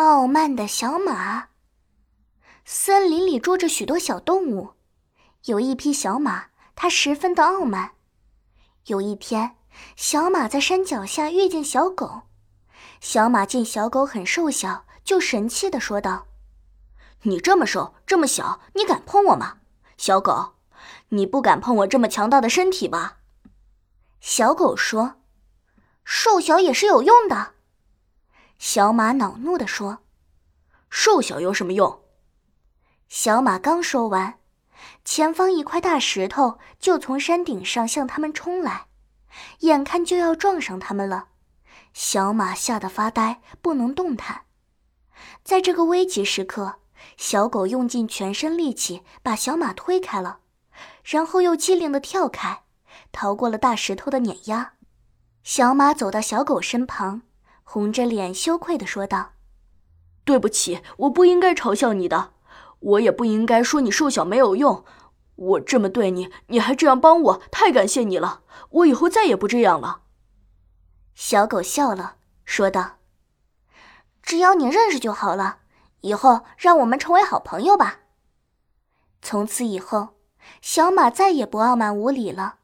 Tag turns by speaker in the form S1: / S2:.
S1: 傲慢的小马。森林里住着许多小动物，有一匹小马，它十分的傲慢。有一天，小马在山脚下遇见小狗，小马见小狗很瘦小，就神气的说道：“
S2: 你这么瘦，这么小，你敢碰我吗？小狗，你不敢碰我这么强大的身体吧？”
S1: 小狗说：“瘦小也是有用的。”小马恼怒地说：“
S2: 瘦小有什么用？”
S1: 小马刚说完，前方一块大石头就从山顶上向他们冲来，眼看就要撞上他们了。小马吓得发呆，不能动弹。在这个危急时刻，小狗用尽全身力气把小马推开了，然后又机灵地跳开，逃过了大石头的碾压。小马走到小狗身旁。红着脸，羞愧的说道：“
S2: 对不起，我不应该嘲笑你的，我也不应该说你瘦小没有用。我这么对你，你还这样帮我，太感谢你了。我以后再也不这样了。”
S1: 小狗笑了，说道：“只要你认识就好了，以后让我们成为好朋友吧。”从此以后，小马再也不傲慢无礼了。